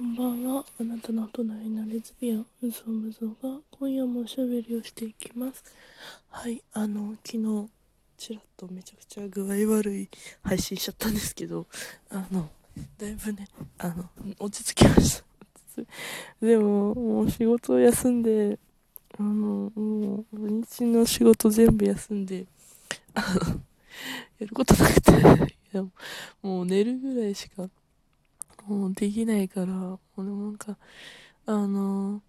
こんばんは。あなたの隣のレズビアン、うぞむぞが今夜もおしゃべりをしていきます。はい、あの、昨日、ちらっとめちゃくちゃ具合悪い配信しちゃったんですけど、あの、だいぶね、あの、落ち着きました。でも、もう仕事を休んで、あの、もう、土日の仕事全部休んで、あの、やることなくて、いやもう寝るぐらいしか、もうできないから、もうでもなんか、あの、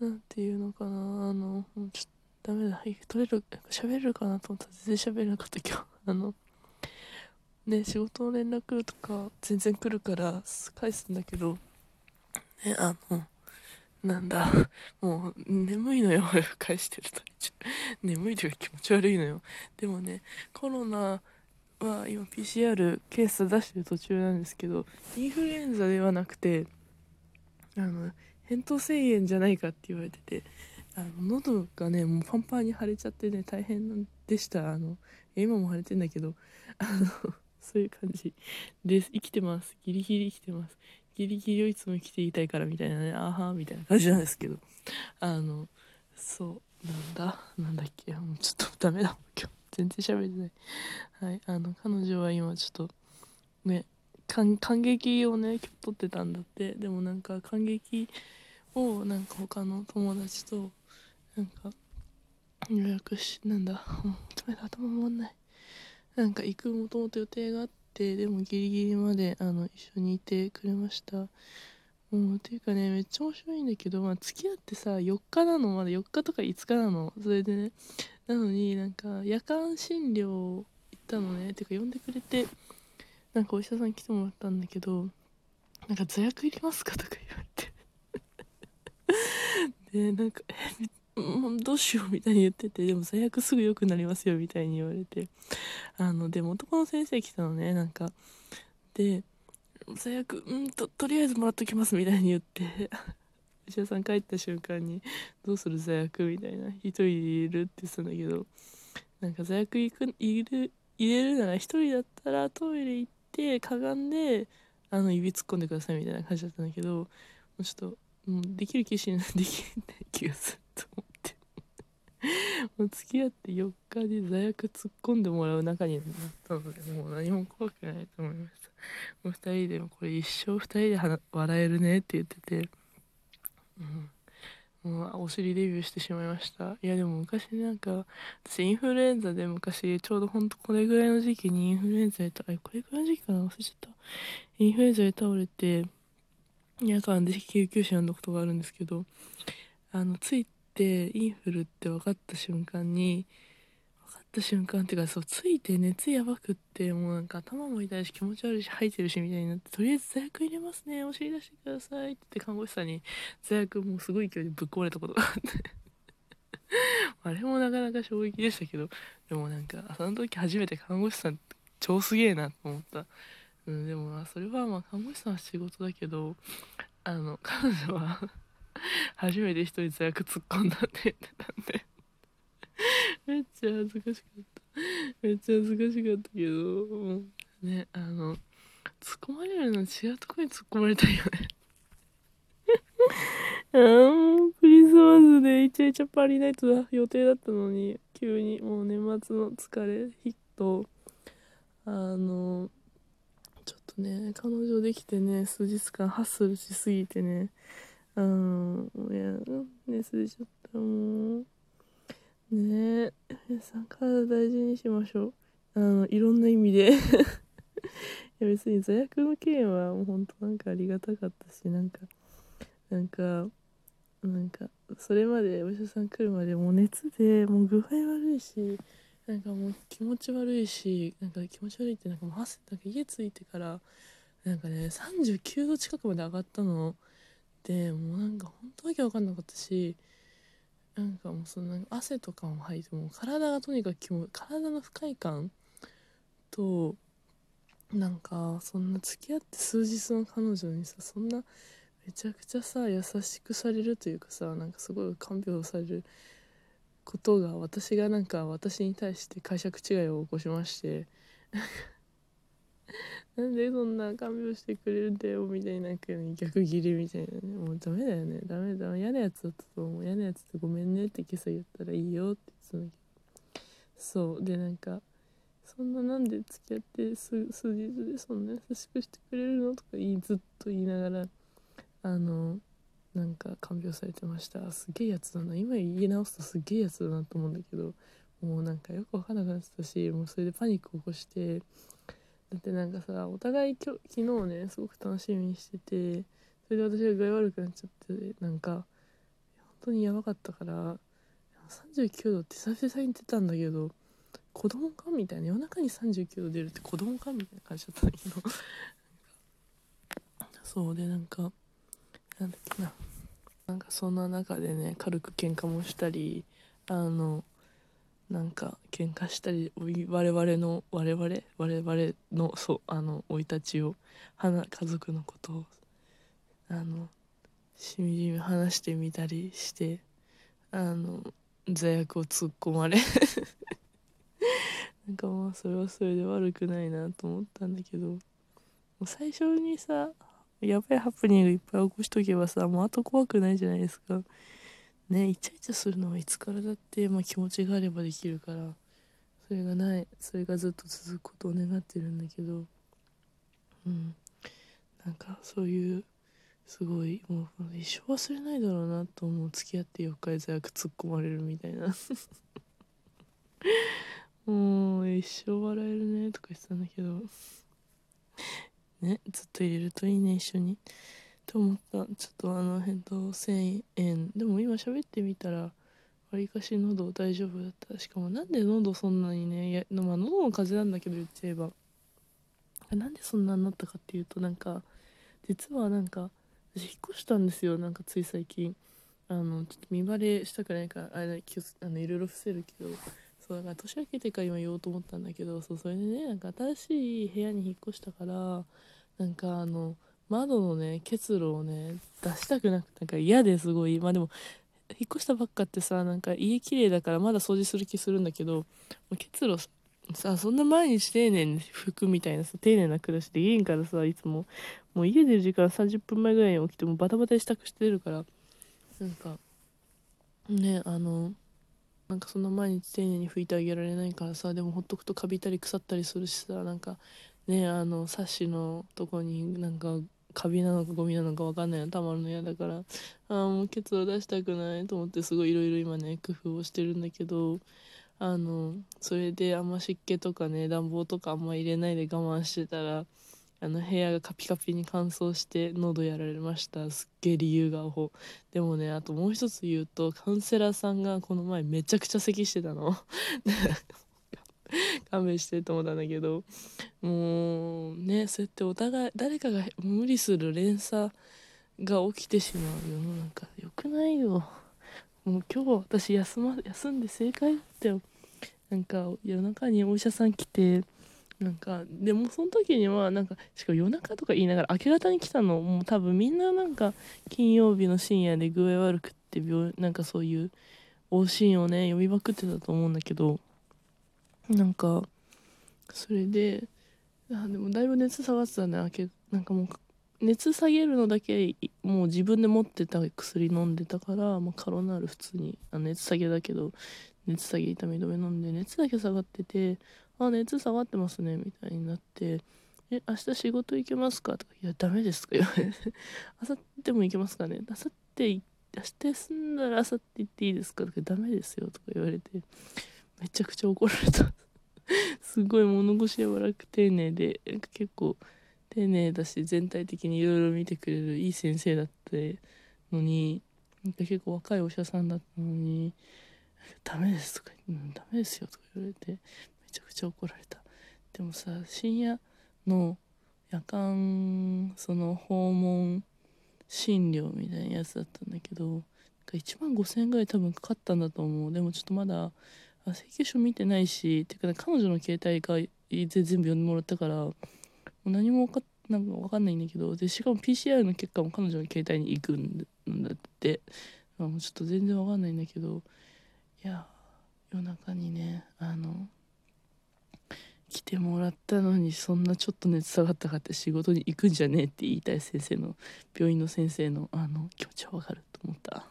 なんていうのかな、あの、ちょっとダメだ、取れる、喋れるかなと思ったら全然喋れなかった今日。あの、ね、仕事の連絡とか全然来るから返すんだけど、ね、あの、なんだ、もう眠いのよ、返してると。眠いというか気持ち悪いのよ。でもね、コロナは今 PCR ケース出してる途中なんですけど、インフルエンザではなくて、あの、扁桃腺炎じゃないかって言われてて、あの、喉がね、もうパンパンに腫れちゃってね、大変でした。あの、今も腫れてんだけど、あの、そういう感じです。生きてます。ギリギリ生きてます。ギリギリをいつも生きていたいからみたいなね、あはみたいな感じなんですけど、あの、そう、なんだ、なんだっけ、もうちょっとダメだ、今日。全然喋れない。はい、あの、彼女は今ちょっと、ね、感感激をね、取ってたんだって。でもなんか感激をなんか他の友達と、なんか、予約し、なんだ、もうダメだ、頭回んない。なんか行くもともと予定があって、でもギリギリまであの一緒にいてくれました。もう、ていうかね、めっちゃ面白いんだけど、まあ、付き合ってさ、4日なの、まだ4日とか5日なの。それでね、なのになんか夜間診療行ったのね。てか呼んでくれて、なんかお医者さん来てもらったんだけど、なんか座薬いりますかとか言われて。で、なんか、どうしようみたいに言ってて、でも座薬すぐ良くなりますよみたいに言われて。あの、でも男の先生来たのね、なんか。で、最悪、うんと、とりあえずもらっときますみたいに言って、医者さん帰った瞬間に、どうする？最悪みたいな、一人でいるって言ってたんだけど、なんか最悪行く、いる、入れるなら一人だったらトイレ行って、かがんで、あの、指突っ込んでくださいみたいな感じだったんだけど、もうちょっと、もうできる気しない、できない気がすると思って。もう付き合って4日で座薬突っ込んでもらう仲になったので、もう何も怖くないと思いました。もう二人でもこれ一生二人で笑えるねって言ってて、うん、もうお尻デビューしてしまいました。いやでも昔なんか私インフルエンザで昔ちょうどほんとこれぐらいの時期にインフルエンザで倒れこれぐらいの時期かな？忘れちゃった。インフルエンザで倒れて夜間で救急車呼んだことがあるんですけどあのついてインフルって分かった瞬間にった瞬間っていうかそうついて熱やばくってもうなんか頭も痛いし気持ち悪いし吐いてるしみたいになってとりあえず座薬入れますねお尻出してくださいって言って看護師さんに座薬もうすごい勢いでぶっ壊れたことがあって。あれもなかなか衝撃でしたけどでもなんかその時初めて看護師さん超すげえなと思った、うん、でもそれはまあ看護師さんは仕事だけどあの彼女は 初めて一人座薬突っ込んだって言ってたんで。めっちゃ恥ずかしかった。めっちゃ恥ずかしかったけどねあの突っ込まれるの違うとこに突っ込まれたいよね。あーもうクリスマスでイチャイチャパリナイトだ予定だったのに急にもう年末の疲れヒット。あのちょっとね彼女できてね数日間ハッスルしすぎてね。あのいや熱出ちゃったもうねえ。皆さん体大事にしましょう。あのいろんな意味で。いや別に座薬の件はもうほんとなんかありがたかったしなんかなんかなんかそれまでお医者さん来るまでもう熱でもう具合悪いしなんかもう気持ち悪いしなんか気持ち悪いってなんかもう汗なんか家着いてからなんかね39度近くまで上がったの。でもうなんか本当わけわかんなかったしなんかもうその汗とかも吐いても体がとにかく気も体の不快感となんかそんな付き合って数日の彼女にさそんなめちゃくちゃさ優しくされるというかさなんかすごい看病されることが私がなんか私に対して解釈違いを起こしまして。なんでそんな看病してくれるんだよみたいななんか逆ギレみたいなね。もうダメだよね。ダメだ。嫌なやつだったと思う。嫌なやつってごめんねって今朝言ったらいいよって言ってたんだけどそう。でなんかそんななんで付き合って数数日でそんな優しくしてくれるのとか言いずっと言いながらあのなんか看病されてました。すげえやつだな。今言い直すとすげえやつだなと思うんだけどもうなんかよく分からなくなってたしもうそれでパニック起こしてだってなんかさお互いきょ昨日ねすごく楽しみにしててそれで私が具合悪くなっちゃってなんか本当にやばかったから39度って久々に出たんだけど子供かみたいな夜中に39度出るって子供かみたいな感じだったんだけど そうでなんかなんだっけな。なんかそんな中でね軽く喧嘩もしたりあのなんか喧嘩したり我々の我々？我々のそうあの生い立ちを家族のことをあのしみじみ話してみたりしてあの罪悪を突っ込まれ。なんかまあそれはそれで悪くないなと思ったんだけど。もう最初にさやばいハプニングいっぱい起こしとけばさもうあと怖くないじゃないですか。ねイチャイチャするのはいつからだって、まあ、気持ちがあればできるからそれがないそれがずっと続くことを願ってるんだけどうん。なんかそういうすごいもう一生忘れないだろうなと思う付き合って4日で罪悪突っ込まれるみたいな。もう一生笑えるねとか言ってたんだけど。ねずっと入れるといいね一緒に。と思った。ちょっとあの辺と1000円でも今喋ってみたらわりかし喉大丈夫だった。しかもなんで喉そんなにねいや、まあ、喉の風邪なんだけど言っちゃえば。なんでそんなになったかっていうとなんか実はなんか私引っ越したんですよなんかつい最近。あのちょっと見バレしたくないからあれ気をあのいろいろ伏せるけど。そうだから年明けてから今言おうと思ったんだけどそうそれでねなんか新しい部屋に引っ越したからなんかあの窓のね結露をね出したくなくてなんか嫌ですごい。まあでも引っ越したばっかってさなんか家綺麗だからまだ掃除する気するんだけど結露さそんな毎日丁寧に拭くみたいなさ丁寧な暮らしでいいからさいつももう家出る時間30分前ぐらいに起きてもバタバタ支度してるからなんかねあのなんかそんな毎日丁寧に拭いてあげられないからさでもほっとくとカビたり腐ったりするしさなんかねあのサッシのとこになんかカビなのかゴミなのか分かんないの。たまるの嫌だから。ああもう結露出したくないと思ってすごいいろいろ今ね工夫をしてるんだけどあのそれであんま湿気とかね暖房とかあんま入れないで我慢してたらあの部屋がカピカピに乾燥して喉やられました。すっげえ理由がアホ。でもねあともう一つ言うとカウンセラーさんがこの前めちゃくちゃ咳してたの。勘弁してと思ったんだけどもうねそうやってお互い誰かが無理する連鎖が起きてしまう世の中よくないよ。もう今日私休,、ま、休んで正解だったよ。なんか夜中にお医者さん来てなんかでもその時にはなんかしかも夜中とか言いながら明け方に来たの。もう多分みんななんか金曜日の深夜で具合悪くって病なんかそういう往診をね呼びまくってたと思うんだけど。なんかそれであでもだいぶ熱下がってたねなんかもう熱下げるのだけもう自分で持ってた薬飲んでたから、まあ、カロナール普通にあ熱下げだけど熱下げ痛み止め飲んで熱だけ下がってて「あ熱下がってますね」みたいになって「え明日仕事行けますか?」とか「いやダメです」とか？言われて「明後日も行けますかね?」「明後日明日休んだら明後日行っていいですか?」とか「ダメですよ」とか言われてめちゃくちゃ怒られた。すごい物腰柔らく丁寧で結構丁寧だし全体的にいろいろ見てくれるいい先生だったのに結構若いお医者さんだったのに「ダメです」とか「うん、ダメですよ」とか言われてめちゃくちゃ怒られた。でもさ深夜の夜間その訪問診療みたいなやつだったんだけど1万5,000円ぐらい多分かかったんだと思う。でもちょっとまだ請求書見てないしっていうか、ね、彼女の携帯が全部読んでもらったから何もかなんか分かんないんだけどでしかも PCR の結果も彼女の携帯に行くんだって。あちょっと全然分かんないんだけどいや夜中にねあの来てもらったのにそんなちょっと熱下がったかって仕事に行くんじゃねえって言いたい先生の病院の先生のあの気持ちはわかると思った。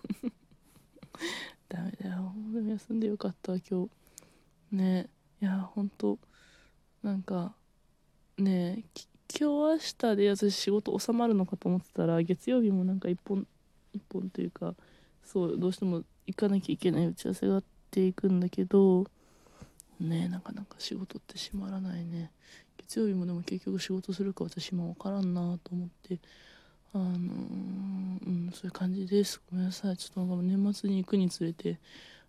ダメだよ。でも休んでよかった今日。ね。いやほんと。なんかね今日明日で私仕事収まるのかと思ってたら月曜日もなんか一本一本というかそうどうしても行かなきゃいけない打ち合わせがあっていくんだけどねなかなか仕事って閉まらないね。月曜日もでも結局仕事するか私も分からんなと思ってあのー、うんそういう感じです。ごめんなさい。ちょっと年末に行くにつれて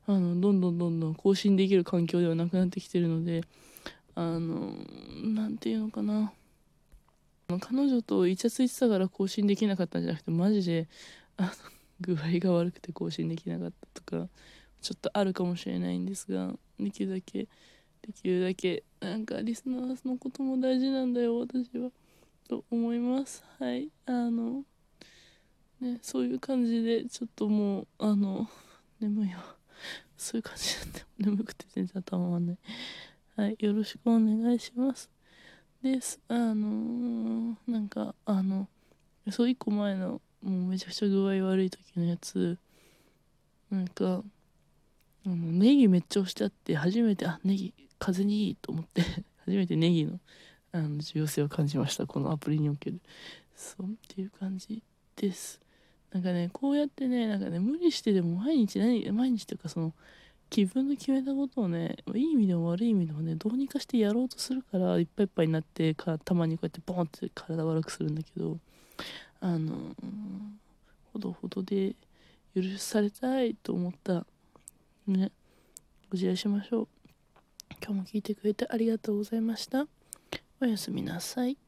あのどんどんどんどん更新できる環境ではなくなってきてるのであの何て言うのかな。彼女とイチャついてたから更新できなかったんじゃなくてマジであの具合が悪くて更新できなかったとかちょっとあるかもしれないんですができるだけできるだけなんかリスナーのことも大事なんだよ私は。と思います。はい。あのねそういう感じでちょっともうあの眠いよそういう感じなんで眠くて全然頭回んない。はい。よろしくお願いします。です。あのー、なんかあのそう一個前のもうめちゃくちゃ具合悪い時のやつ。なんかあのネギめっちゃ押してあって初めてあネギ風にいいと思って。初めてネギのあの重要性を感じましたこのアプリにおけるそうっていう感じです。なんかねこうやってねなんかね無理してでも毎日何毎日というかその気分の決めたことをねいい意味でも悪い意味でもねどうにかしてやろうとするからいっぱいいっぱいになってかたまにこうやってボンって体悪くするんだけどあのほどほどで許されたいと思ったねご自愛しましょう。今日も聞いてくれてありがとうございました。おやすみなさい。